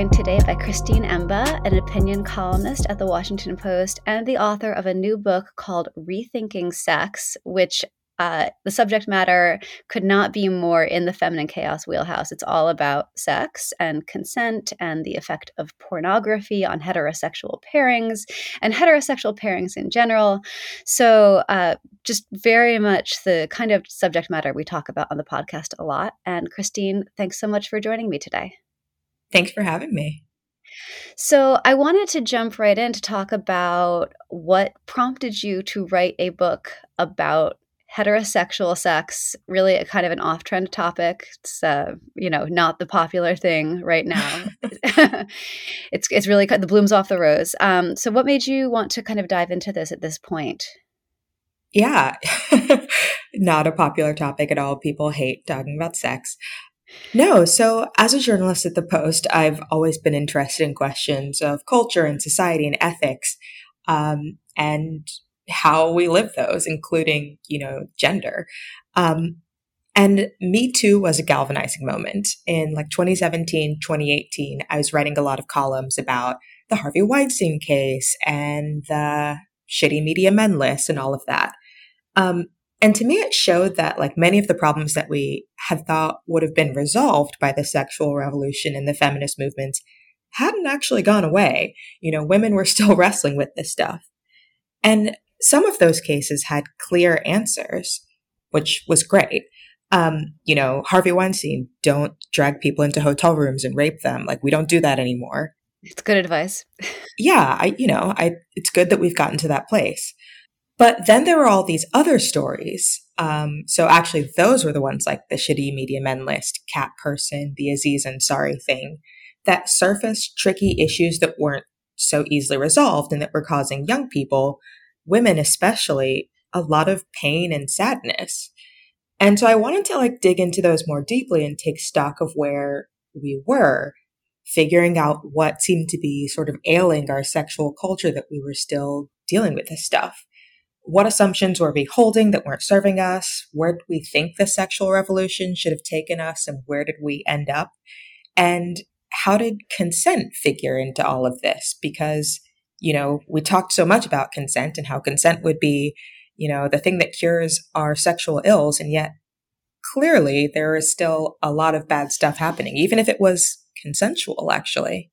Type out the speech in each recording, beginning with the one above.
joined today by Christine Emba, an opinion columnist at the Washington Post and the author of a new book called Rethinking Sex, which uh, the subject matter could not be more in the feminine chaos wheelhouse. It's all about sex and consent and the effect of pornography on heterosexual pairings and heterosexual pairings in general. So, uh, just very much the kind of subject matter we talk about on the podcast a lot. And Christine, thanks so much for joining me today. Thanks for having me. So, I wanted to jump right in to talk about what prompted you to write a book about heterosexual sex really a kind of an off-trend topic. It's uh, you know not the popular thing right now. It's it's really the blooms off the rose. Um, so what made you want to kind of dive into this at this point? Yeah. Not a popular topic at all. People hate talking about sex no so as a journalist at the post i've always been interested in questions of culture and society and ethics um, and how we live those, including, you know, gender. Um, and Me Too was a galvanizing moment. In like 2017, 2018, I was writing a lot of columns about the Harvey Weinstein case and the shitty media men list and all of that. Um, and to me, it showed that like many of the problems that we had thought would have been resolved by the sexual revolution and the feminist movement hadn't actually gone away. You know, women were still wrestling with this stuff. And some of those cases had clear answers, which was great. Um, you know, Harvey Weinstein, don't drag people into hotel rooms and rape them. Like, we don't do that anymore. It's good advice. yeah, I, you know, I, it's good that we've gotten to that place. But then there were all these other stories. Um, so actually, those were the ones like the shitty media men list, cat person, the Aziz Ansari thing that surfaced tricky issues that weren't so easily resolved and that were causing young people women especially a lot of pain and sadness. And so I wanted to like dig into those more deeply and take stock of where we were, figuring out what seemed to be sort of ailing our sexual culture that we were still dealing with this stuff. What assumptions were we holding that weren't serving us? Where did we think the sexual revolution should have taken us and where did we end up? And how did consent figure into all of this? Because you know, we talked so much about consent and how consent would be, you know, the thing that cures our sexual ills. And yet clearly there is still a lot of bad stuff happening, even if it was consensual, actually.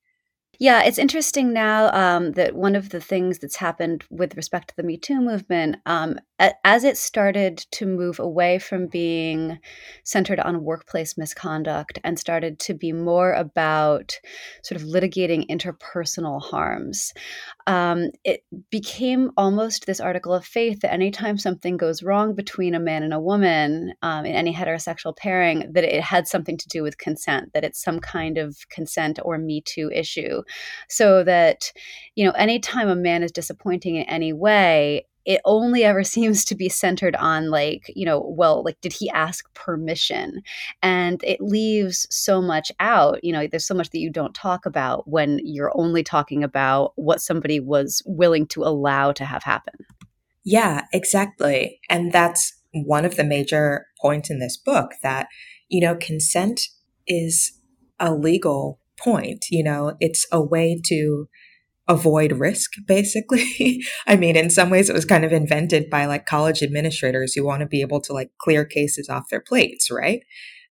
Yeah, it's interesting now um, that one of the things that's happened with respect to the Me Too movement, um, as it started to move away from being centered on workplace misconduct and started to be more about sort of litigating interpersonal harms, um, it became almost this article of faith that anytime something goes wrong between a man and a woman um, in any heterosexual pairing, that it had something to do with consent, that it's some kind of consent or Me Too issue. So that, you know, anytime a man is disappointing in any way, it only ever seems to be centered on like you know well like did he ask permission? And it leaves so much out you know there's so much that you don't talk about when you're only talking about what somebody was willing to allow to have happen. Yeah exactly. And that's one of the major points in this book that you know consent is a legal point you know it's a way to avoid risk, basically. I mean, in some ways, it was kind of invented by like college administrators who want to be able to like clear cases off their plates, right?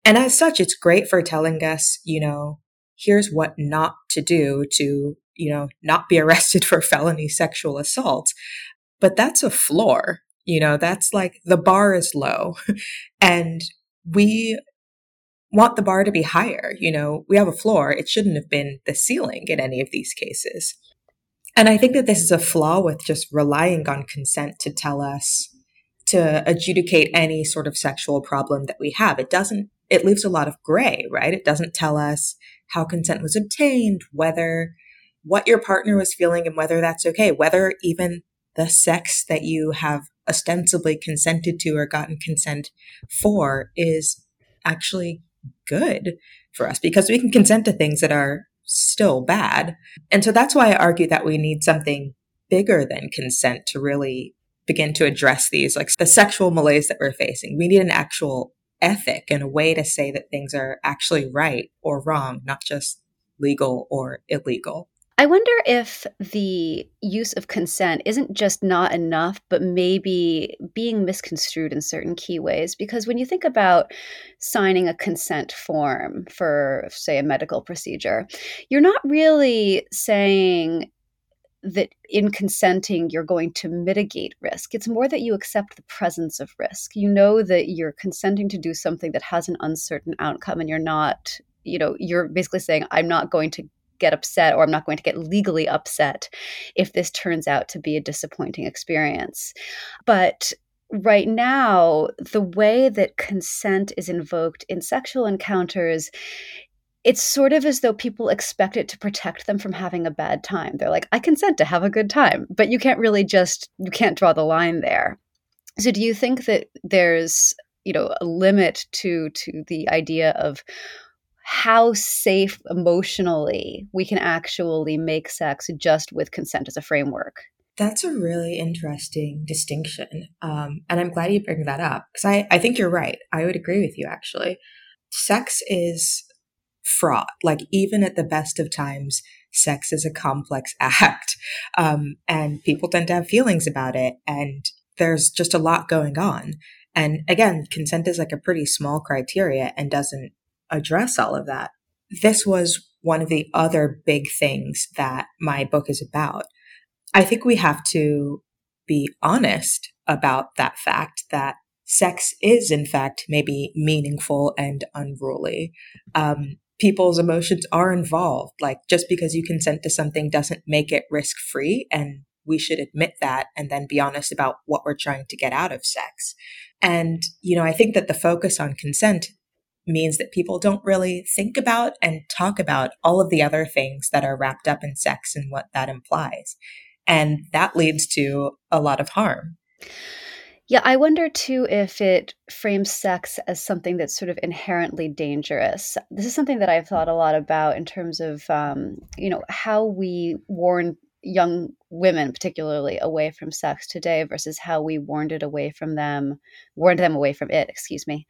And as such, it's great for telling us, you know, here's what not to do to, you know, not be arrested for felony sexual assault. But that's a floor. You know, that's like the bar is low. and we want the bar to be higher. You know, we have a floor. It shouldn't have been the ceiling in any of these cases. And I think that this is a flaw with just relying on consent to tell us to adjudicate any sort of sexual problem that we have. It doesn't, it leaves a lot of gray, right? It doesn't tell us how consent was obtained, whether what your partner was feeling and whether that's okay, whether even the sex that you have ostensibly consented to or gotten consent for is actually good for us because we can consent to things that are still bad. And so that's why I argue that we need something bigger than consent to really begin to address these, like the sexual malaise that we're facing. We need an actual ethic and a way to say that things are actually right or wrong, not just legal or illegal. I wonder if the use of consent isn't just not enough, but maybe being misconstrued in certain key ways. Because when you think about signing a consent form for, say, a medical procedure, you're not really saying that in consenting you're going to mitigate risk. It's more that you accept the presence of risk. You know that you're consenting to do something that has an uncertain outcome and you're not, you know, you're basically saying, I'm not going to get upset or I'm not going to get legally upset if this turns out to be a disappointing experience. But right now, the way that consent is invoked in sexual encounters it's sort of as though people expect it to protect them from having a bad time. They're like, I consent to have a good time, but you can't really just, you can't draw the line there. So do you think that there's, you know, a limit to to the idea of how safe emotionally we can actually make sex just with consent as a framework. That's a really interesting distinction. Um, and I'm glad you bring that up because I, I think you're right. I would agree with you, actually. Sex is fraught. Like, even at the best of times, sex is a complex act. Um, and people tend to have feelings about it. And there's just a lot going on. And again, consent is like a pretty small criteria and doesn't address all of that. This was one of the other big things that my book is about. I think we have to be honest about that fact that sex is, in fact, maybe meaningful and unruly. Um, people's emotions are involved. Like, just because you consent to something doesn't make it risk free. And we should admit that and then be honest about what we're trying to get out of sex. And, you know, I think that the focus on consent means that people don't really think about and talk about all of the other things that are wrapped up in sex and what that implies. And that leads to a lot of harm. Yeah, I wonder too if it frames sex as something that's sort of inherently dangerous. This is something that I've thought a lot about in terms of, um, you know, how we warn young women, particularly, away from sex today versus how we warned it away from them, warned them away from it. Excuse me,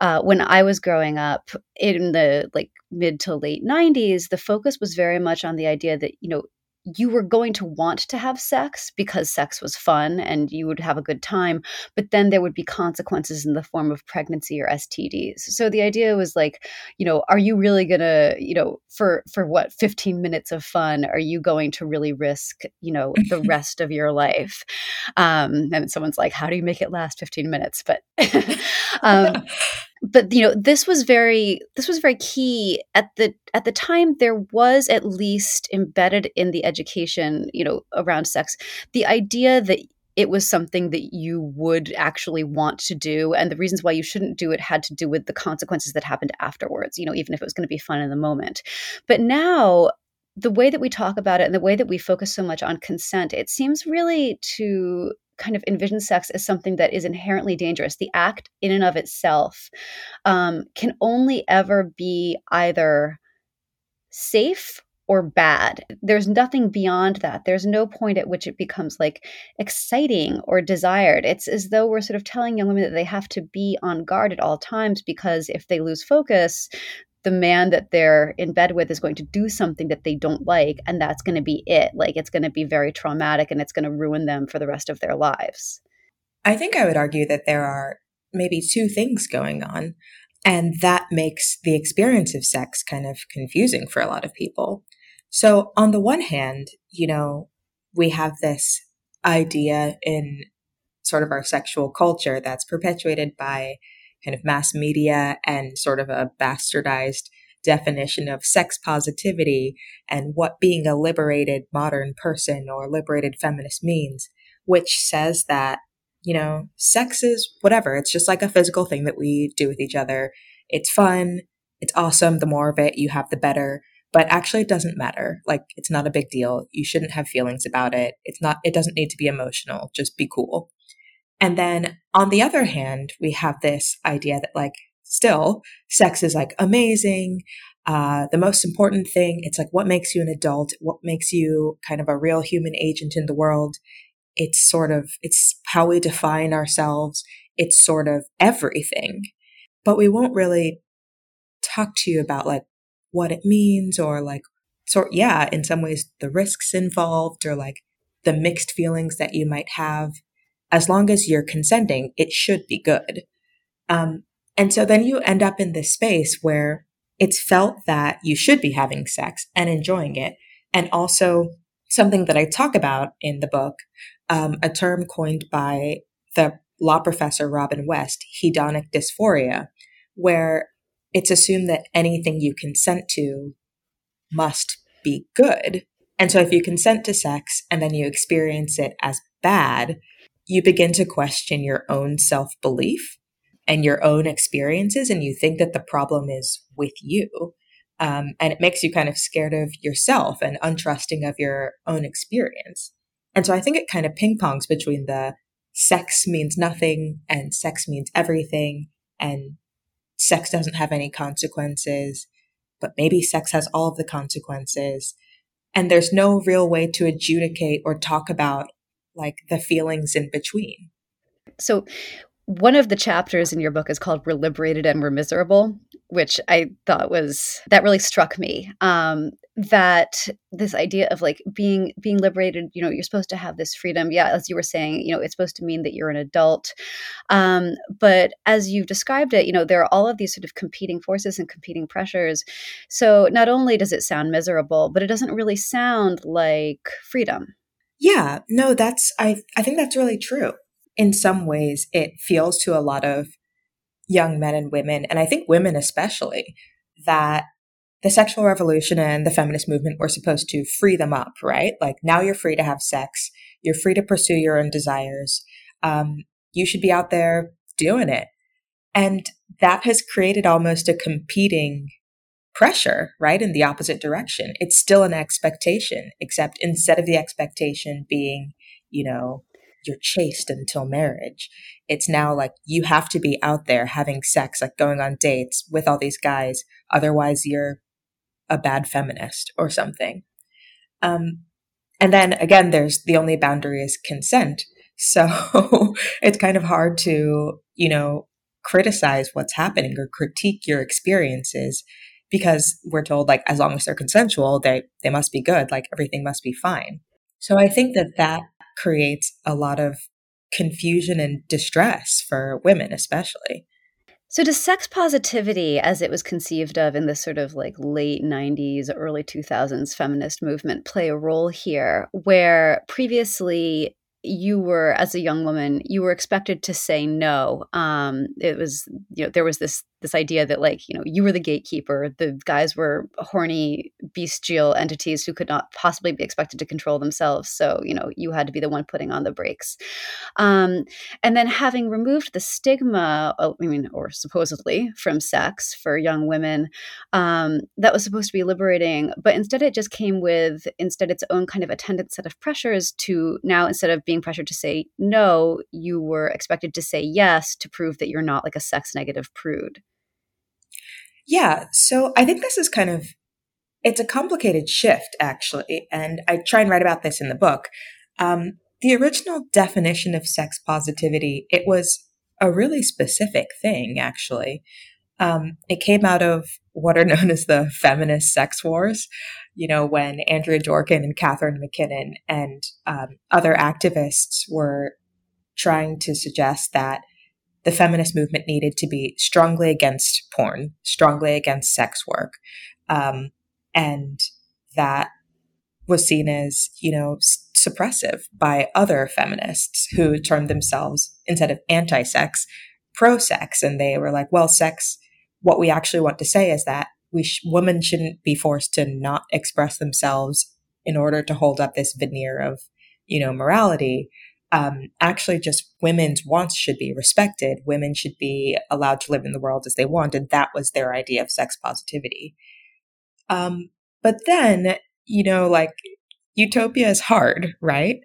uh, when I was growing up in the like mid to late 90s, the focus was very much on the idea that, you know, you were going to want to have sex because sex was fun and you would have a good time, but then there would be consequences in the form of pregnancy or STDs. So the idea was like, you know, are you really going to, you know, for for what 15 minutes of fun, are you going to really risk, you know, the rest of your life? Um, and someone's like, how do you make it last 15 minutes? But um, but you know this was very this was very key. At the at the time there was at least embedded in the education you know around sex the idea that it was something that you would actually want to do and the reasons why you shouldn't do it had to do with the consequences that happened afterwards you know even if it was going to be fun in the moment. But now the way that we talk about it and the way that we focus so much on consent it seems really to kind of envision sex as something that is inherently dangerous. The act, in and of itself, um, can only ever be either safe or bad. There's nothing beyond that. There's no point at which it becomes like exciting or desired. It's as though we're sort of telling young women that they have to be on guard at all times because if they lose focus, the man that they're in bed with is going to do something that they don't like and that's going to be it. Like it's going to be very traumatic and it's going to ruin them for the rest of their lives. I think i would argue that there are maybe two things going on and that makes the experience of sex kind of confusing for a lot of people. So on the one hand you know we have this idea in sort of our sexual culture that's perpetuated by kind of mass media and sort of a bastardized definition of sex positivity and what being a liberated modern person or liberated feminist means, which says that, you know, sex is whatever. It's just like a physical thing that we do with each other. It's fun. It's awesome. The more of it you have, the better. But actually, it doesn't matter. Like, it's not a big deal. You shouldn't have feelings about it. It's not, it doesn't need to be emotional. Just be cool. And then on the other hand, we have this idea that like still sex is like amazing. Uh, the most important thing, it's like what makes you an adult, what makes you kind of a real human agent in the world. It's sort of, it's how we define ourselves. It's sort of everything. but we won't really talk to you about like what it means or like sort yeah in some ways the risks involved or like the mixed feelings that you might have as long as you're consenting it should be good um, and so then you end up in this space where it's felt that you should be having sex and enjoying it and also something that i talk about in the book um, a term coined by the law professor robin west hedonic dysphoria where it's assumed that anything you consent to must be good. And so if you consent to sex and then you experience it as bad, you begin to question your own self belief and your own experiences, and you think that the problem is with you. Um, and it makes you kind of scared of yourself and untrusting of your own experience. And so I think it kind of ping pongs between the sex means nothing and sex means everything and sex doesn't have any consequences, but maybe sex has all of the consequences. And there's no real way to adjudicate or talk about like the feelings in between. So, one of the chapters in your book is called We're Liberated and We're Miserable, which I thought was that really struck me. Um, that this idea of like being being liberated you know you're supposed to have this freedom yeah as you were saying you know it's supposed to mean that you're an adult um, but as you've described it you know there are all of these sort of competing forces and competing pressures so not only does it sound miserable but it doesn't really sound like freedom yeah no that's i i think that's really true in some ways it feels to a lot of young men and women and i think women especially that the sexual revolution and the feminist movement were supposed to free them up, right? Like now you're free to have sex. You're free to pursue your own desires. Um, you should be out there doing it. And that has created almost a competing pressure, right? In the opposite direction. It's still an expectation, except instead of the expectation being, you know, you're chaste until marriage. It's now like you have to be out there having sex, like going on dates with all these guys. Otherwise, you're a bad feminist or something. Um, and then again, there's the only boundary is consent. So it's kind of hard to, you know, criticize what's happening or critique your experiences because we're told like as long as they're consensual, they they must be good, like everything must be fine. So I think that that creates a lot of confusion and distress for women especially. So, does sex positivity, as it was conceived of in the sort of like late 90s, early 2000s feminist movement, play a role here where previously you were as a young woman you were expected to say no um it was you know there was this this idea that like you know you were the gatekeeper the guys were horny bestial entities who could not possibly be expected to control themselves so you know you had to be the one putting on the brakes. Um, and then having removed the stigma i mean or supposedly from sex for young women um, that was supposed to be liberating but instead it just came with instead its own kind of attendant set of pressures to now instead of being pressured to say no you were expected to say yes to prove that you're not like a sex negative prude yeah. So I think this is kind of, it's a complicated shift, actually. And I try and write about this in the book. Um, the original definition of sex positivity, it was a really specific thing, actually. Um, it came out of what are known as the feminist sex wars, you know, when Andrea Dworkin and Catharine MacKinnon and um, other activists were trying to suggest that the feminist movement needed to be strongly against porn, strongly against sex work. Um, and that was seen as, you know, suppressive by other feminists who termed themselves, instead of anti sex, pro sex. And they were like, well, sex, what we actually want to say is that we sh- women shouldn't be forced to not express themselves in order to hold up this veneer of, you know, morality um, actually just women's wants should be respected. Women should be allowed to live in the world as they want. And that was their idea of sex positivity. Um, but then, you know, like utopia is hard, right?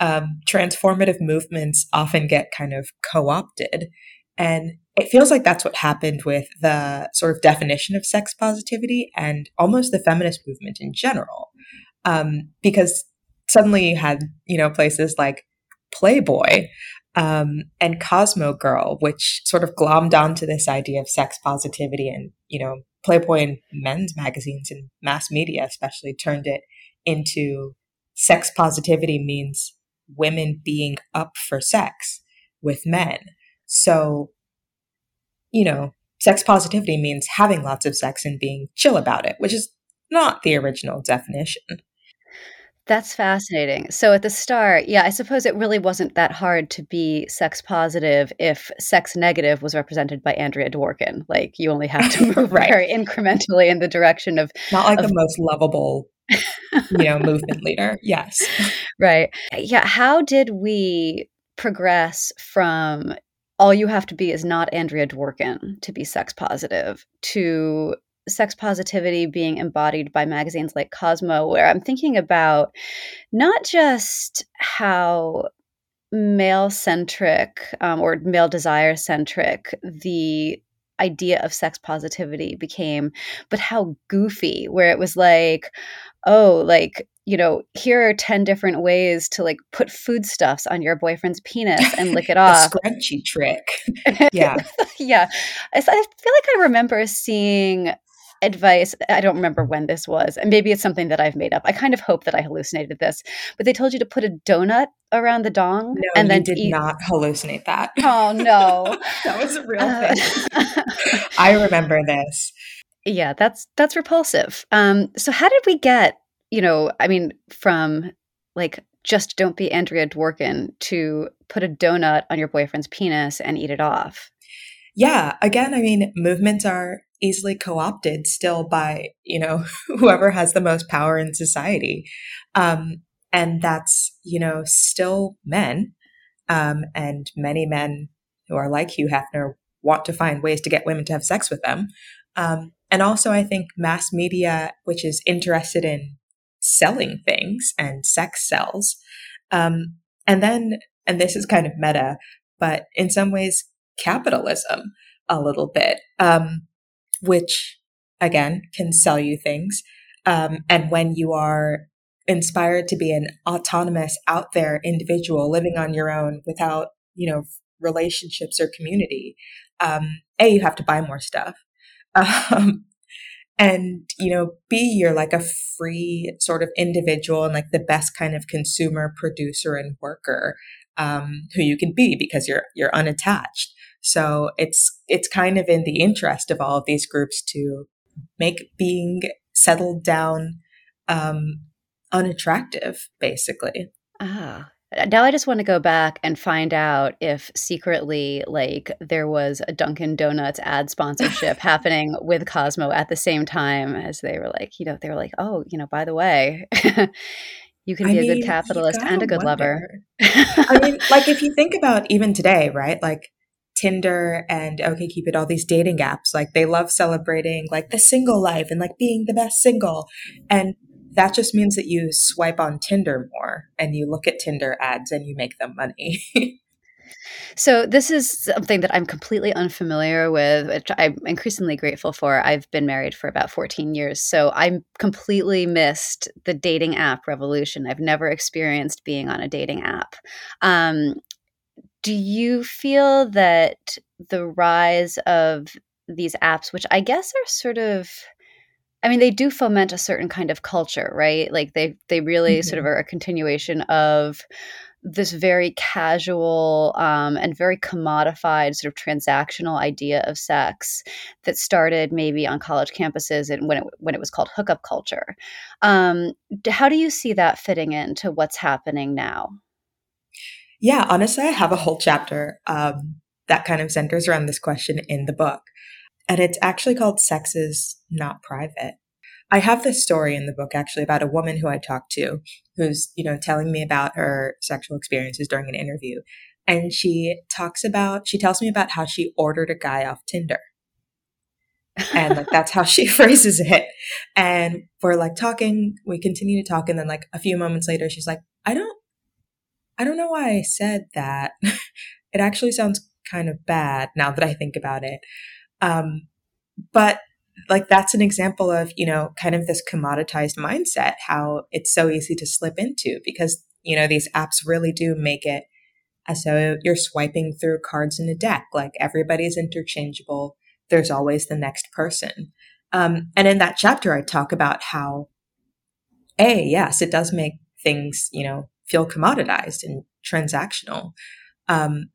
Um, transformative movements often get kind of co opted. And it feels like that's what happened with the sort of definition of sex positivity and almost the feminist movement in general. Um, because suddenly you had, you know, places like Playboy, um, and Cosmo Girl, which sort of glommed onto this idea of sex positivity and, you know, Playboy and men's magazines and mass media especially turned it into sex positivity means women being up for sex with men. So, you know, sex positivity means having lots of sex and being chill about it, which is not the original definition. That's fascinating. So at the start, yeah, I suppose it really wasn't that hard to be sex positive if sex negative was represented by Andrea Dworkin. Like you only have to move right. very incrementally in the direction of not like of, the most lovable, you know, movement leader. Yes. Right. Yeah. How did we progress from all you have to be is not Andrea Dworkin to be sex positive to sex positivity being embodied by magazines like Cosmo, where I'm thinking about not just how male centric um, or male desire centric the idea of sex positivity became, but how goofy, where it was like, oh, like, you know, here are 10 different ways to like put foodstuffs on your boyfriend's penis and lick it off. scrunchy trick. Yeah. yeah. I, I feel like I remember seeing advice. I don't remember when this was, and maybe it's something that I've made up. I kind of hope that I hallucinated this, but they told you to put a donut around the dong, no, and then did eat- not hallucinate that. Oh no, that was a real uh, thing. I remember this. Yeah, that's that's repulsive. Um, so how did we get? You know, I mean, from like just don't be Andrea Dworkin to put a donut on your boyfriend's penis and eat it off. Yeah, again, I mean, movements are easily co-opted still by you know whoever has the most power in society. Um, and that's you know still men um, and many men who are like hugh hefner want to find ways to get women to have sex with them. Um, and also i think mass media which is interested in selling things and sex sells um, and then and this is kind of meta but in some ways capitalism a little bit um, which again can sell you things. Um, and when you are inspired to be an autonomous, out there individual living on your own without, you know, relationships or community, um, A, you have to buy more stuff. Um, and, you know, B, you're like a free sort of individual and like the best kind of consumer, producer, and worker um, who you can be because you're you're unattached. So it's it's kind of in the interest of all of these groups to make being settled down um, unattractive, basically. Ah, now I just want to go back and find out if secretly, like, there was a Dunkin' Donuts ad sponsorship happening with Cosmo at the same time as they were like, you know, they were like, oh, you know, by the way, you can be I a mean, good capitalist and a good wonder. lover. I mean, like, if you think about even today, right? Like, Tinder and OkCupid, all these dating apps, like they love celebrating like the single life and like being the best single. And that just means that you swipe on Tinder more and you look at Tinder ads and you make them money. So this is something that I'm completely unfamiliar with, which I'm increasingly grateful for. I've been married for about 14 years, so I completely missed the dating app revolution. I've never experienced being on a dating app. Um, do you feel that the rise of these apps, which I guess are sort of I mean, they do foment a certain kind of culture, right? Like they they really mm-hmm. sort of mm-hmm. are a continuation of this very casual um, and very commodified sort of transactional idea of sex that started maybe on college campuses and when it when it was called hookup culture. Um, how do you see that fitting into what's happening now? Yeah, honestly, I have a whole chapter um, that kind of centers around this question in the book. And it's actually called Sex is Not Private. I have this story in the book actually about a woman who I talked to who's, you know, telling me about her sexual experiences during an interview. And she talks about, she tells me about how she ordered a guy off Tinder. and like that's how she phrases it. And we're like talking, we continue to talk, and then like a few moments later, she's like, I don't I don't know why I said that. it actually sounds kind of bad now that I think about it. Um, but like that's an example of, you know, kind of this commoditized mindset, how it's so easy to slip into because, you know, these apps really do make it as though you're swiping through cards in a deck. Like everybody's interchangeable. There's always the next person. Um, and in that chapter, I talk about how, A, yes, it does make things, you know, feel commoditized and transactional. Um,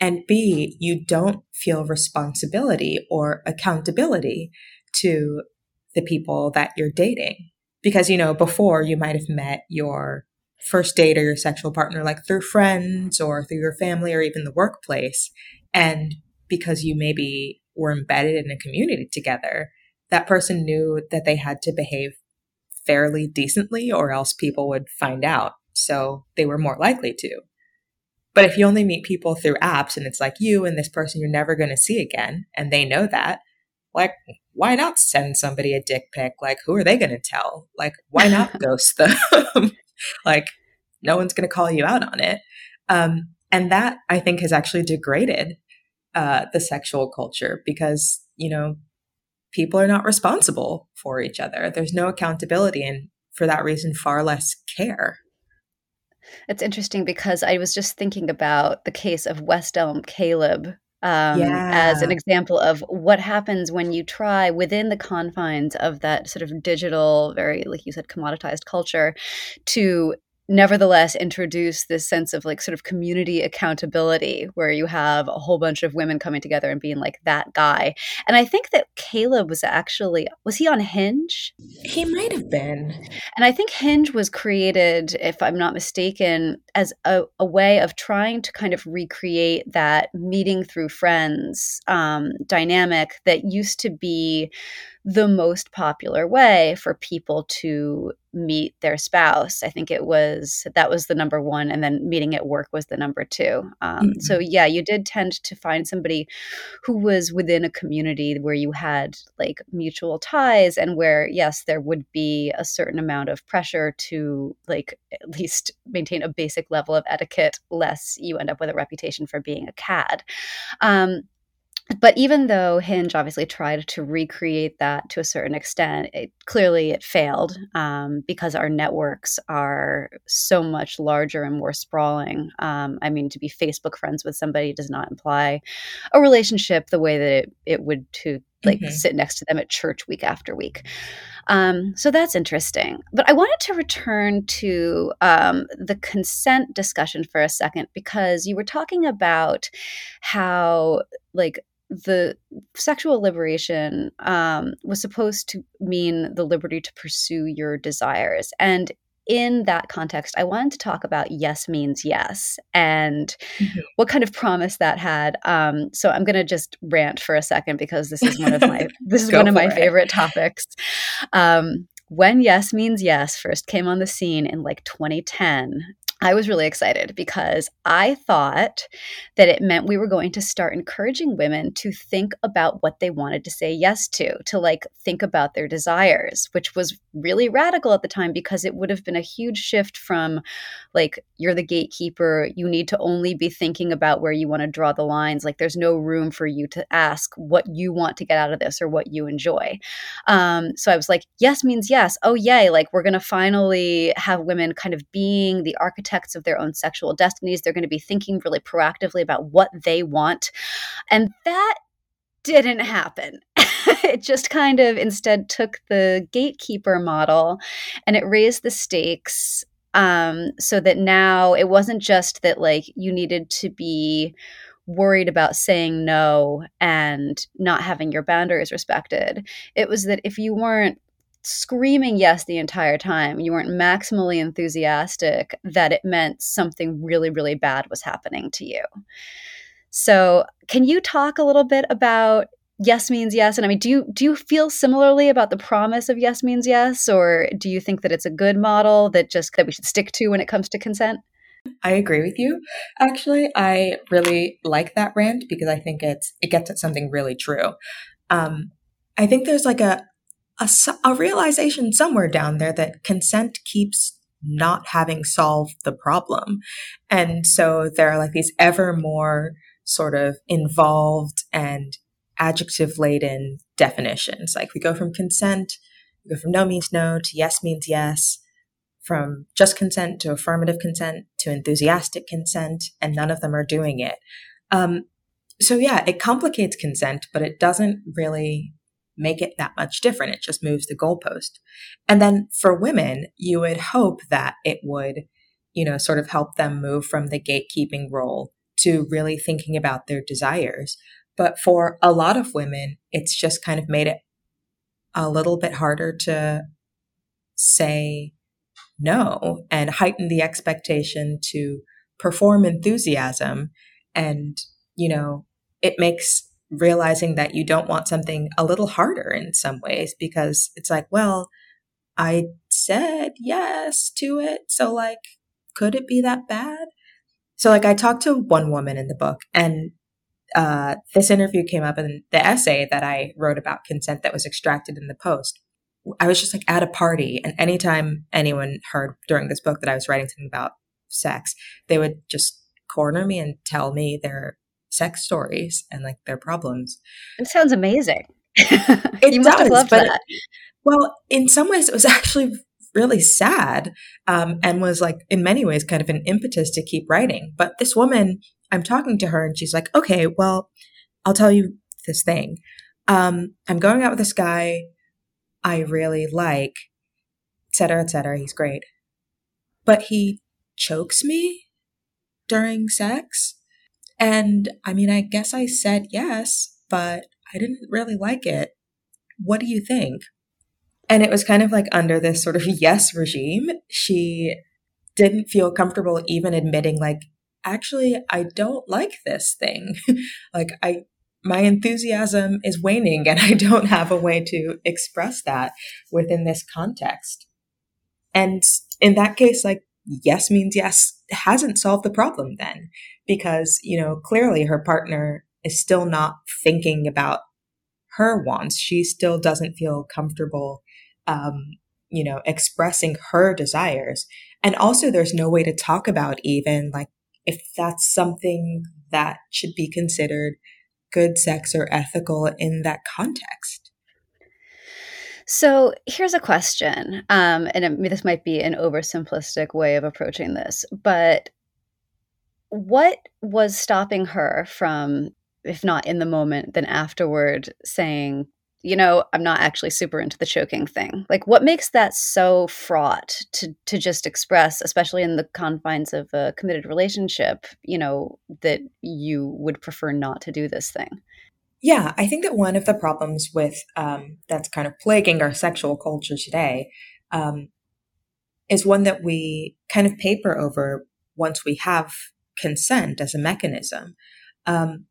and B, you don't feel responsibility or accountability to the people that you're dating. Because, you know, before you might have met your first date or your sexual partner like through friends or through your family or even the workplace. And because you maybe were embedded in a community together, that person knew that they had to behave fairly decently or else people would find out. So they were more likely to. But if you only meet people through apps and it's like you and this person you're never going to see again, and they know that, like, why not send somebody a dick pic? Like, who are they going to tell? Like, why not ghost them? like, no one's going to call you out on it. Um, and that I think has actually degraded uh, the sexual culture because, you know, people are not responsible for each other. There's no accountability and for that reason, far less care. It's interesting because I was just thinking about the case of West Elm Caleb um, yeah. as an example of what happens when you try within the confines of that sort of digital, very, like you said, commoditized culture to nevertheless introduce this sense of like sort of community accountability where you have a whole bunch of women coming together and being like that guy. And i think that caleb was actually was he on hinge? He might have been. And i think hinge was created if i'm not mistaken as a, a way of trying to kind of recreate that meeting through friends um, dynamic that used to be the most popular way for people to meet their spouse. I think it was that was the number one, and then meeting at work was the number two. Um, mm-hmm. So, yeah, you did tend to find somebody who was within a community where you had like mutual ties, and where, yes, there would be a certain amount of pressure to like at least maintain a level of etiquette, less you end up with a reputation for being a cad. Um, but even though Hinge obviously tried to recreate that to a certain extent, it, clearly it failed um, because our networks are so much larger and more sprawling. Um, I mean, to be Facebook friends with somebody does not imply a relationship the way that it, it would to like mm-hmm. sit next to them at church week after week. Um, so that's interesting. But I wanted to return to um, the consent discussion for a second because you were talking about how like the sexual liberation um, was supposed to mean the liberty to pursue your desires. And in that context, I wanted to talk about yes means yes and mm-hmm. what kind of promise that had. Um, so I'm going to just rant for a second because this is one of my this is one of my it. favorite topics. Um, when yes means yes first came on the scene in like 2010 I was really excited because I thought that it meant we were going to start encouraging women to think about what they wanted to say yes to, to like think about their desires, which was really radical at the time because it would have been a huge shift from like, you're the gatekeeper, you need to only be thinking about where you want to draw the lines. Like, there's no room for you to ask what you want to get out of this or what you enjoy. Um, so I was like, yes means yes. Oh, yay. Like, we're going to finally have women kind of being the architect of their own sexual destinies. They're going to be thinking really proactively about what they want. And that didn't happen. it just kind of instead took the gatekeeper model and it raised the stakes um, so that now it wasn't just that like you needed to be worried about saying no and not having your boundaries respected. It was that if you weren't screaming yes the entire time, you weren't maximally enthusiastic, that it meant something really, really bad was happening to you. So, can you talk a little bit about yes means yes? And I mean, do you do you feel similarly about the promise of yes means yes, or do you think that it's a good model that just that we should stick to when it comes to consent? I agree with you. Actually, I really like that rant because I think it's it gets at something really true. Um, I think there's like a a, a realization somewhere down there that consent keeps not having solved the problem. And so there are like these ever more sort of involved and adjective laden definitions. Like we go from consent, we go from no means no to yes means yes. from just consent to affirmative consent to enthusiastic consent, and none of them are doing it. Um, so yeah, it complicates consent, but it doesn't really make it that much different. It just moves the goalpost. And then for women, you would hope that it would, you know, sort of help them move from the gatekeeping role to really thinking about their desires. But for a lot of women, it's just kind of made it a little bit harder to say no and heighten the expectation to perform enthusiasm. And, you know, it makes realizing that you don't want something a little harder in some ways because it's like, well, I said yes to it. So, like, could it be that bad? So, like, I talked to one woman in the book, and uh, this interview came up in the essay that I wrote about consent that was extracted in the post. I was just like at a party, and anytime anyone heard during this book that I was writing something about sex, they would just corner me and tell me their sex stories and like their problems. It sounds amazing. It you must does, have loved that. Well, in some ways, it was actually really sad um, and was like, in many ways, kind of an impetus to keep writing. But this woman, I'm talking to her and she's like, okay, well, I'll tell you this thing. Um, I'm going out with this guy I really like, etc., etc. He's great. But he chokes me during sex. And I mean, I guess I said yes, but I didn't really like it. What do you think? And it was kind of like under this sort of yes regime. She didn't feel comfortable even admitting, like, actually, I don't like this thing. like, I, my enthusiasm is waning and I don't have a way to express that within this context. And in that case, like, yes means yes hasn't solved the problem then because, you know, clearly her partner is still not thinking about her wants. She still doesn't feel comfortable, um, you know, expressing her desires. And also there's no way to talk about even like if that's something that should be considered good sex or ethical in that context. So here's a question, um, and it, this might be an oversimplistic way of approaching this, but what was stopping her from, if not in the moment, then afterward saying, you know, I'm not actually super into the choking thing. Like what makes that so fraught to to just express, especially in the confines of a committed relationship, you know, that you would prefer not to do this thing? Yeah, I think that one of the problems with um, that's kind of plaguing our sexual culture today um, is one that we kind of paper over once we have consent as a mechanism. Um,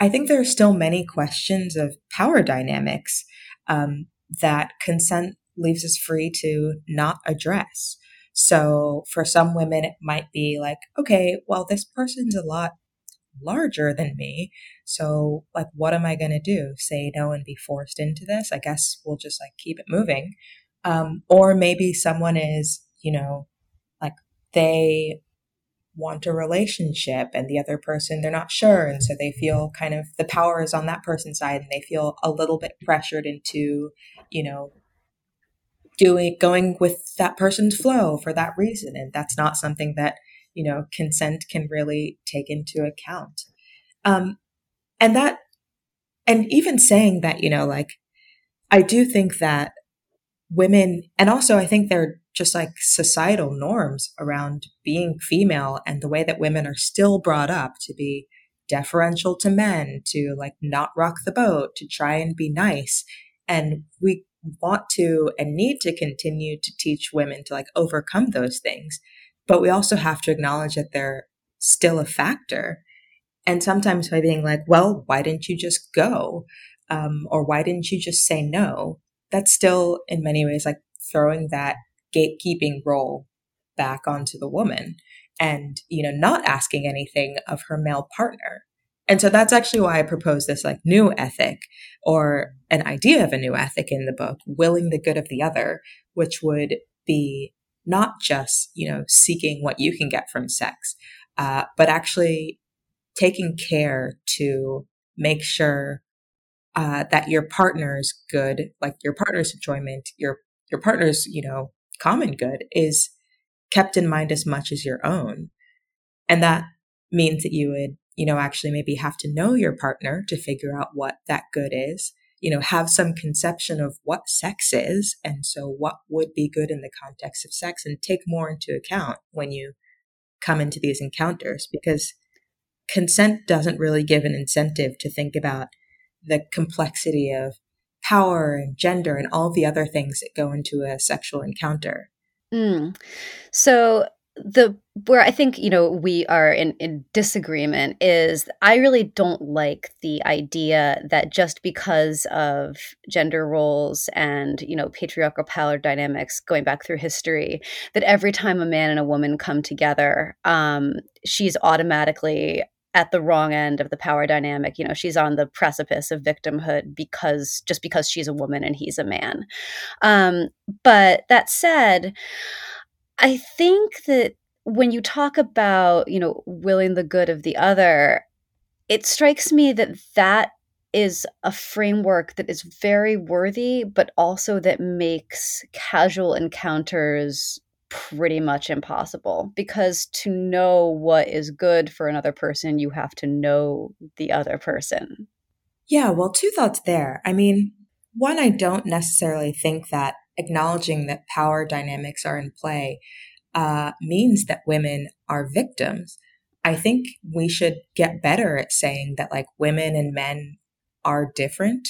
I think there are still many questions of power dynamics um, that consent leaves us free to not address. So for some women, it might be like, okay, well, this person's a lot larger than me. So like, what am I going to do? Say no and be forced into this? I guess we'll just like keep it moving. Um, or maybe someone is, you know, like they want a relationship and the other person they're not sure and so they feel kind of the power is on that person's side and they feel a little bit pressured into you know doing going with that person's flow for that reason and that's not something that you know consent can really take into account um and that and even saying that you know like i do think that women and also i think they're just like societal norms around being female and the way that women are still brought up to be deferential to men, to like not rock the boat, to try and be nice. And we want to and need to continue to teach women to like overcome those things. But we also have to acknowledge that they're still a factor. And sometimes by being like, well, why didn't you just go? Um, or why didn't you just say no? That's still in many ways like throwing that gatekeeping role back onto the woman and, you know, not asking anything of her male partner. And so that's actually why I propose this like new ethic or an idea of a new ethic in the book, willing the good of the other, which would be not just, you know, seeking what you can get from sex, uh, but actually taking care to make sure uh, that your partner's good, like your partner's enjoyment, your your partner's, you know, common good is kept in mind as much as your own. And that means that you would, you know, actually maybe have to know your partner to figure out what that good is, you know, have some conception of what sex is. And so what would be good in the context of sex and take more into account when you come into these encounters because consent doesn't really give an incentive to think about the complexity of power and gender and all the other things that go into a sexual encounter. Mm. So the where I think you know we are in, in disagreement is I really don't like the idea that just because of gender roles and you know patriarchal power dynamics going back through history that every time a man and a woman come together, um, she's automatically at the wrong end of the power dynamic. You know, she's on the precipice of victimhood because just because she's a woman and he's a man. Um, but that said, I think that when you talk about, you know, willing the good of the other, it strikes me that that is a framework that is very worthy, but also that makes casual encounters pretty much impossible because to know what is good for another person, you have to know the other person. Yeah, well, two thoughts there. I mean, one, I don't necessarily think that acknowledging that power dynamics are in play uh, means that women are victims. I think we should get better at saying that like women and men are different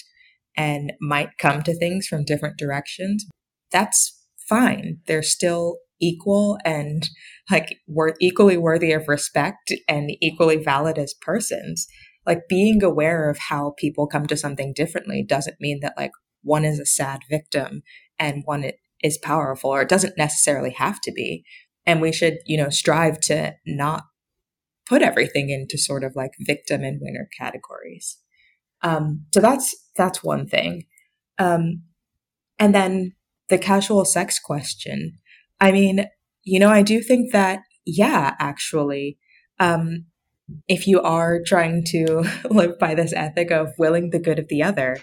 and might come to things from different directions. That's fine. They're still equal and like we're equally worthy of respect and equally valid as persons. Like being aware of how people come to something differently doesn't mean that like one is a sad victim and one is powerful or it doesn't necessarily have to be. And we should, you know, strive to not put everything into sort of like victim and winner categories. Um, so that's that's one thing. Um, and then the casual sex question. I mean, you know, I do think that, yeah, actually, um, if you are trying to live by this ethic of willing the good of the other,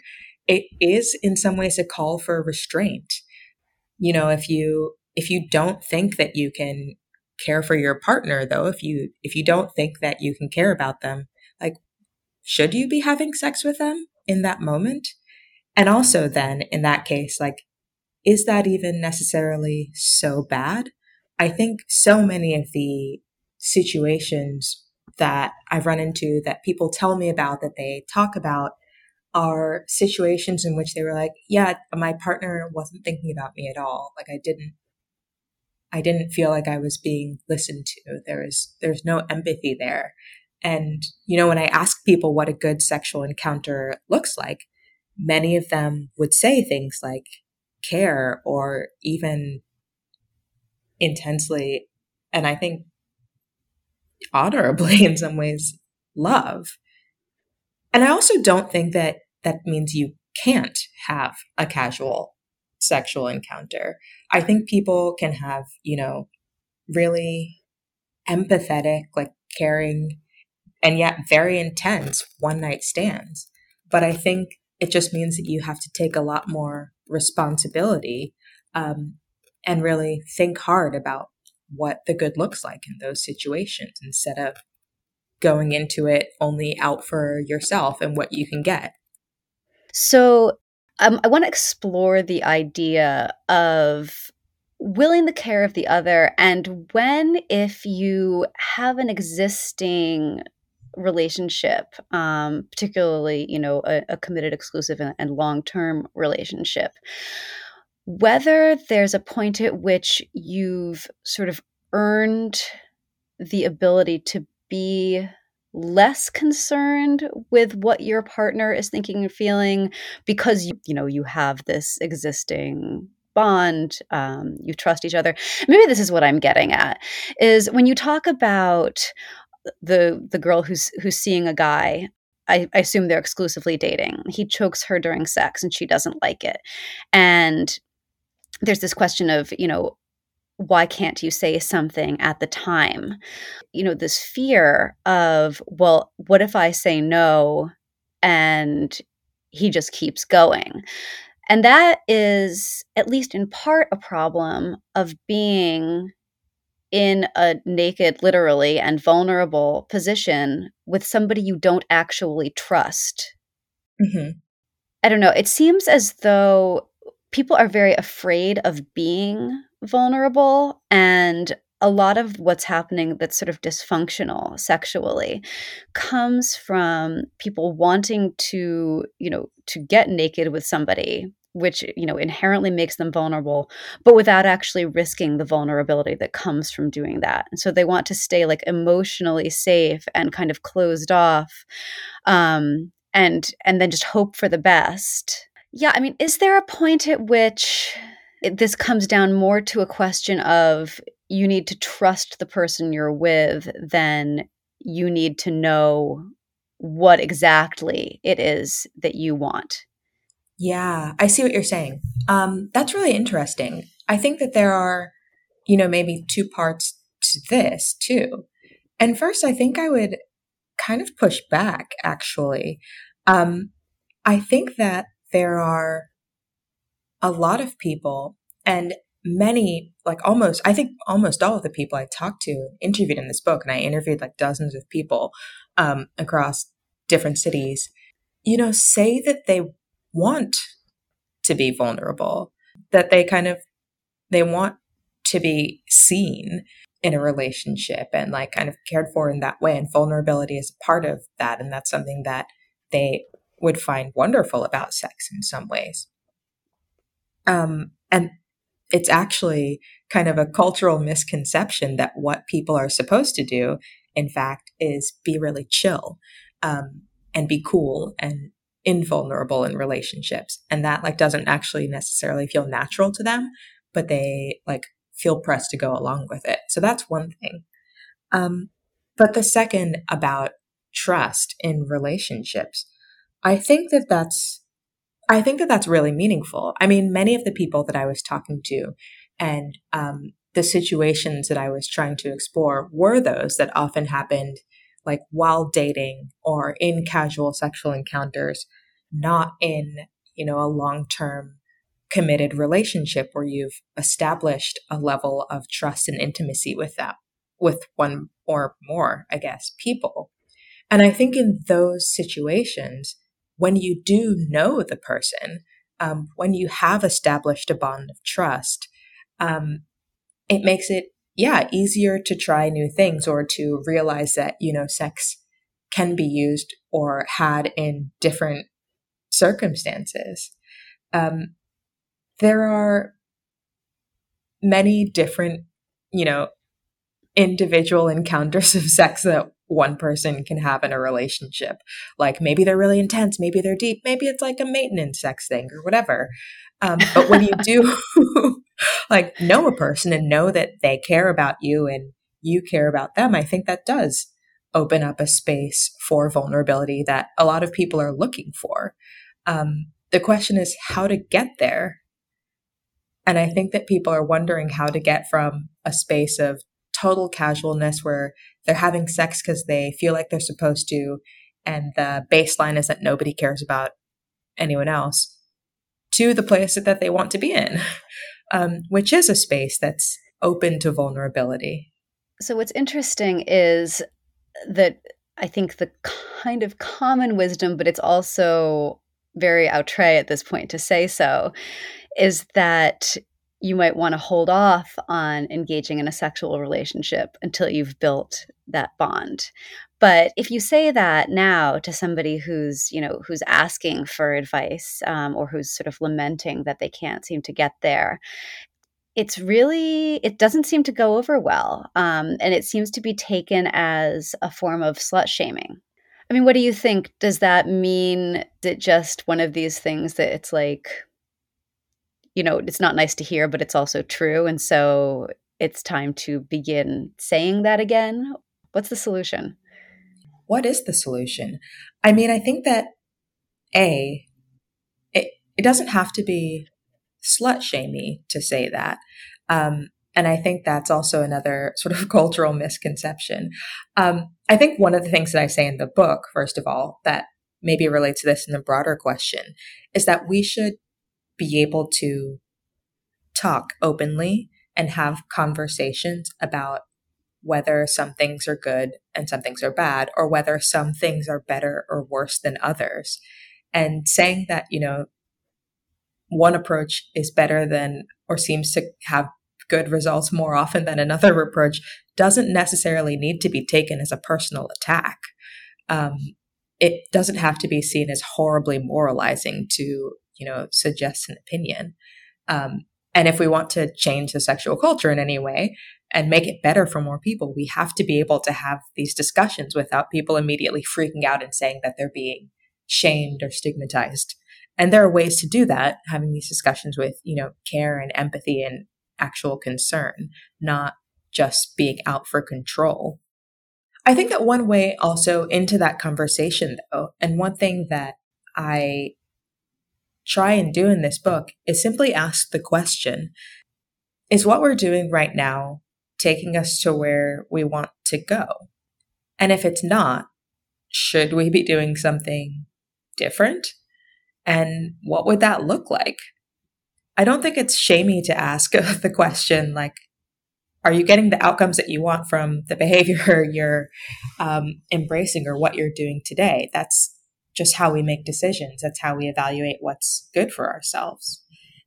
it is in some ways a call for restraint. You know, if you if you don't think that you can care for your partner though, if you if you don't think that you can care about them, like should you be having sex with them in that moment? And also then in that case, like is that even necessarily so bad? I think so many of the situations that I've run into that people tell me about that they talk about are situations in which they were like, yeah, my partner wasn't thinking about me at all. Like I didn't I didn't feel like I was being listened to. There was there's no empathy there. And you know, when I ask people what a good sexual encounter looks like, many of them would say things like, care or even intensely, and I think honorably in some ways, love. And I also don't think that that means you can't have a casual sexual encounter. I think people can have, you know, really empathetic, like caring, and yet very intense one night stands. But I think it just means that you have to take a lot more responsibility um, and really think hard about what the good looks like in those situations instead of going into it only out for yourself and what you can get. So, um, I want to explore the idea of willing the care of the other and when if you have an existing relationship, um, particularly you know a, a committed, exclusive, and, and long-term relationship, whether there's a point at which you've sort of earned the ability to be less concerned with what your partner is thinking and feeling because you, you know you have this existing bond um, you trust each other maybe this is what i'm getting at is when you talk about the the girl who's who's seeing a guy I, I, assume they're exclusively dating. He chokes her during sex and she doesn't like it. And there's this question of, you know, why can't you say something at the time? You know, this fear of, well, what if I say no and he just keeps going? And that is, at least in part, a problem of being in a naked, literally, and vulnerable position with somebody you don't actually trust. Mm-hmm. I don't know. It seems as though people are very afraid of being vulnerable and a lot of what's happening that's sort of dysfunctional sexually comes from people wanting to you know to get naked with somebody which you know inherently makes them vulnerable but without actually risking the vulnerability that comes from doing that. And so they want to stay like emotionally safe and kind of closed off um and and then just hope for the best. Yeah i mean is there a point at which it, this comes down more to a question of you need to trust the person you're with than you need to know what exactly it is that you want. Yeah, I see what you're saying. Um, that's really interesting. I think that there are, you know, maybe two parts to this too. And first, I think I would kind of push back, actually. Um, I think that there are a lot of people, and many, like almost, I think almost all of the people I talked to interviewed in this book, and I interviewed like dozens of people um, across different cities, you know, say that they want to be vulnerable, that they kind of, they want to be seen in a relationship and like kind of cared for in that way. And vulnerability is a part of that. And that's something that they would find wonderful about sex in some ways. Um, and it's actually kind of a cultural misconception that what people are supposed to do, in fact, is be really chill um, and be cool and invulnerable in relationships. And that like doesn't actually necessarily feel natural to them, but they like feel pressed to go along with it. So that's one thing. Um, but the second about trust in relationships, I think that that's I think that that's really meaningful. I mean, many of the people that I was talking to and um, the situations that I was trying to explore were those that often happened like while dating or in casual sexual encounters, not in, you know, a long term committed relationship where you've established a level of trust and intimacy with that, with one or more, I guess, people. And I think in those situations, when you do know the person, um, when you have established a bond of trust, um, it makes it, yeah, easier to try new things or to realize that, you know, sex can be used or had in different circumstances. Um, there are many different, you know, individual encounters of sex that one person can have in a relationship. Like maybe they're really intense, maybe they're deep, maybe it's like a maintenance sex thing or whatever. Um, but when you do like know a person and know that they care about you and you care about them, I think that does open up a space for vulnerability that a lot of people are looking for. Um, the question is how to get there. And I think that people are wondering how to get from a space of total casualness where they're having sex because they feel like they're supposed to, and the baseline is that nobody cares about anyone else, to the place that they want to be in, um, which is a space that's open to vulnerability. So, what's interesting is that I think the kind of common wisdom, but it's also very outre at this point to say so, is that you might want to hold off on engaging in a sexual relationship until you've built that bond. But if you say that now to somebody who's, you know, who's asking for advice um, or who's sort of lamenting that they can't seem to get there, it's really it doesn't seem to go over well, um, and it seems to be taken as a form of slut shaming. I mean, what do you think? Does that mean that just one of these things that it's like you know, it's not nice to hear, but it's also true. And so it's time to begin saying that again. What's the solution? What is the solution? I mean, I think that A, it, it doesn't have to be slut shamey to say that. Um, and I think that's also another sort of cultural misconception. Um, I think one of the things that I say in the book, first of all, that maybe relates to this in the broader question, is that we should be able to talk openly and have conversations about whether some things are good and some things are bad, or whether some things are better or worse than others. And saying that, you know, one approach is better than or seems to have good results more often than another approach doesn't necessarily need to be taken as a personal attack. Um, it doesn't have to be seen as horribly moralizing to, you know, suggest an opinion. Um, and if we want to change the sexual culture in any way and make it better for more people, we have to be able to have these discussions without people immediately freaking out and saying that they're being shamed or stigmatized. And there are ways to do that, having these discussions with, you know, care and empathy and actual concern, not just being out for control. I think that one way also into that conversation, though, and one thing that I try and do in this book is simply ask the question Is what we're doing right now taking us to where we want to go? And if it's not, should we be doing something different? And what would that look like? I don't think it's shamey to ask the question like, are you getting the outcomes that you want from the behavior you're um, embracing or what you're doing today? That's just how we make decisions. That's how we evaluate what's good for ourselves.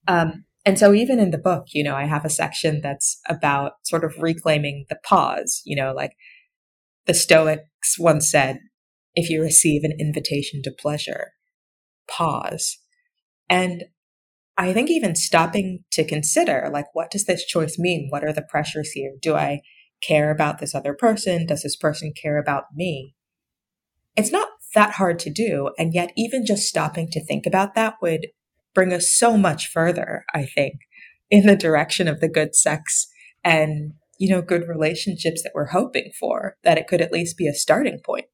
Um, and so even in the book, you know, I have a section that's about sort of reclaiming the pause, you know, like the Stoics once said, if you receive an invitation to pleasure, pause. And I think even stopping to consider, like, what does this choice mean? What are the pressures here? Do I care about this other person? Does this person care about me? It's not that hard to do. And yet, even just stopping to think about that would bring us so much further, I think, in the direction of the good sex and, you know, good relationships that we're hoping for, that it could at least be a starting point.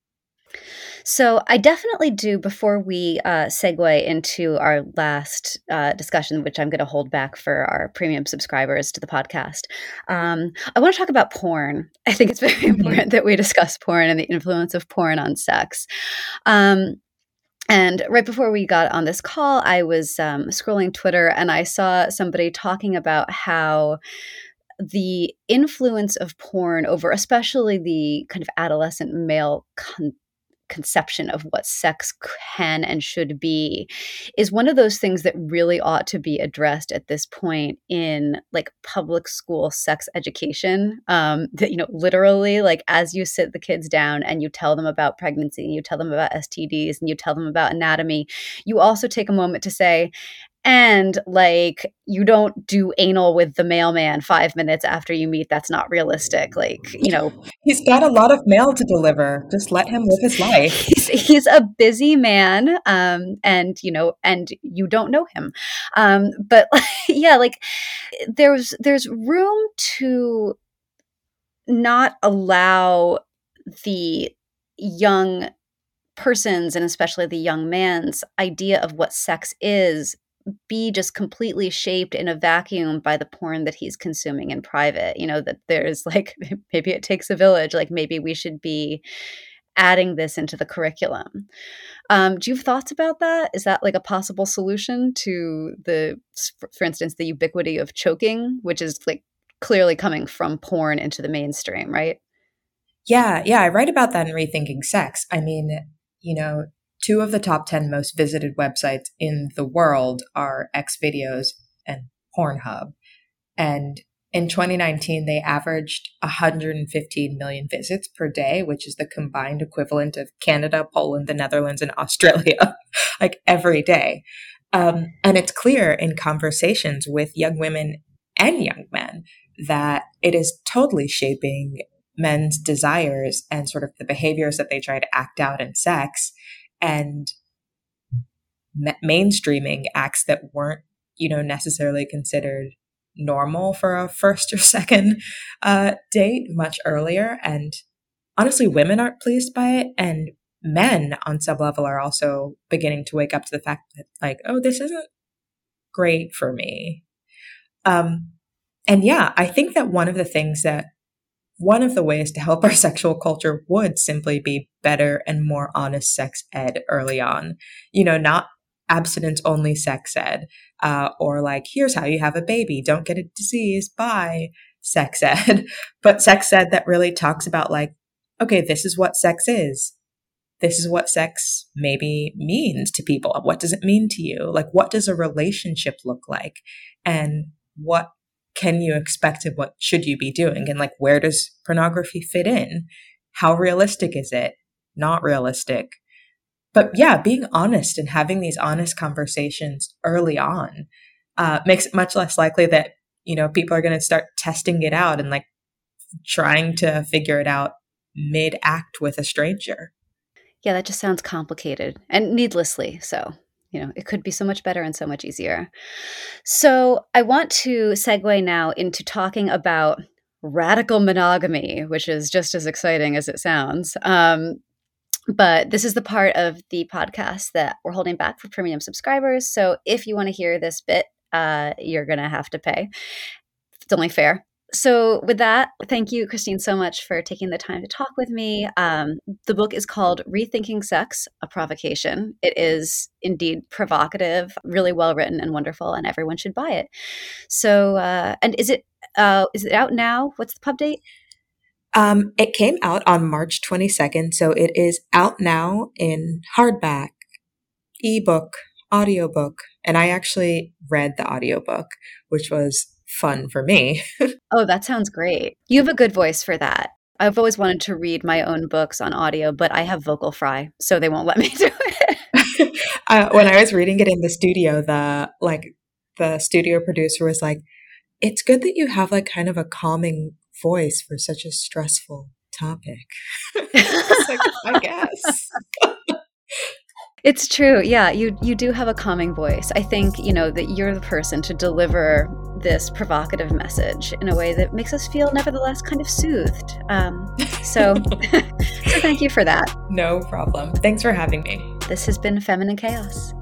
So I definitely do. Before we uh, segue into our last uh, discussion, which I'm going to hold back for our premium subscribers to the podcast, um, I want to talk about porn. I think it's very mm-hmm. important that we discuss porn and the influence of porn on sex. Um, and right before we got on this call, I was um, scrolling Twitter and I saw somebody talking about how the influence of porn over especially the kind of adolescent male con- conception of what sex can and should be is one of those things that really ought to be addressed at this point in like public school sex education. Um that you know literally like as you sit the kids down and you tell them about pregnancy and you tell them about STDs and you tell them about anatomy you also take a moment to say and like you don't do anal with the mailman five minutes after you meet. That's not realistic like you know. He's got a lot of mail to deliver. Just let him live his life. He's, he's a busy man um, and you know and you don't know him. Um, but yeah like there's there's room to not allow the young person's and especially the young man's idea of what sex is be just completely shaped in a vacuum by the porn that he's consuming in private. You know, that there's like, maybe it takes a village, like maybe we should be adding this into the curriculum. Um, do you have thoughts about that? Is that like a possible solution to the, for instance, the ubiquity of choking, which is like clearly coming from porn into the mainstream, right? Yeah, yeah, I write about that in Rethinking Sex. I mean, you know, Two of the top 10 most visited websites in the world are Xvideos and Pornhub. And in 2019, they averaged 115 million visits per day, which is the combined equivalent of Canada, Poland, the Netherlands, and Australia, like every day. Um, and it's clear in conversations with young women and young men that it is totally shaping men's desires and sort of the behaviors that they try to act out in sex and ma- mainstreaming acts that weren't, you know, necessarily considered normal for a first or second uh, date much earlier. And honestly, women aren't pleased by it. And men on some level are also beginning to wake up to the fact that, like, oh, this isn't great for me. Um, and yeah, I think that one of the things that one of the ways to help our sexual culture would simply be better and more honest sex ed early on. You know, not abstinence only sex ed, uh, or like, here's how you have a baby, don't get a disease, bye, sex ed. but sex ed that really talks about like, okay, this is what sex is. This is what sex maybe means to people. What does it mean to you? Like, what does a relationship look like? And what can you expect of what should you be doing? And like, where does pornography fit in? How realistic is it? Not realistic but yeah, being honest and having these honest conversations early on uh, makes it much less likely that you know people are going to start testing it out and like trying to figure it out mid act with a stranger. Yeah, that just sounds complicated and needlessly so. You know, it could be so much better and so much easier. So, I want to segue now into talking about radical monogamy, which is just as exciting as it sounds. Um, but this is the part of the podcast that we're holding back for premium subscribers. So if you want to hear this bit, uh, you're going to have to pay. It's only fair. So, with that, thank you, Christine, so much for taking the time to talk with me. Um, the book is called Rethinking Sex A Provocation. It is indeed provocative, really well written, and wonderful, and everyone should buy it. So, uh, and is it uh, is it out now? What's the pub date? Um, it came out on March 22nd, so it is out now in hardback, ebook, audiobook, and I actually read the audiobook, which was fun for me. oh, that sounds great. You have a good voice for that. I've always wanted to read my own books on audio, but I have vocal fry, so they won't let me do it. uh, when I was reading it in the studio, the like the studio producer was like, "It's good that you have like kind of a calming voice for such a stressful topic. like, I guess. It's true. Yeah, you you do have a calming voice. I think, you know, that you're the person to deliver this provocative message in a way that makes us feel nevertheless kind of soothed. Um, so so thank you for that. No problem. Thanks for having me. This has been Feminine Chaos.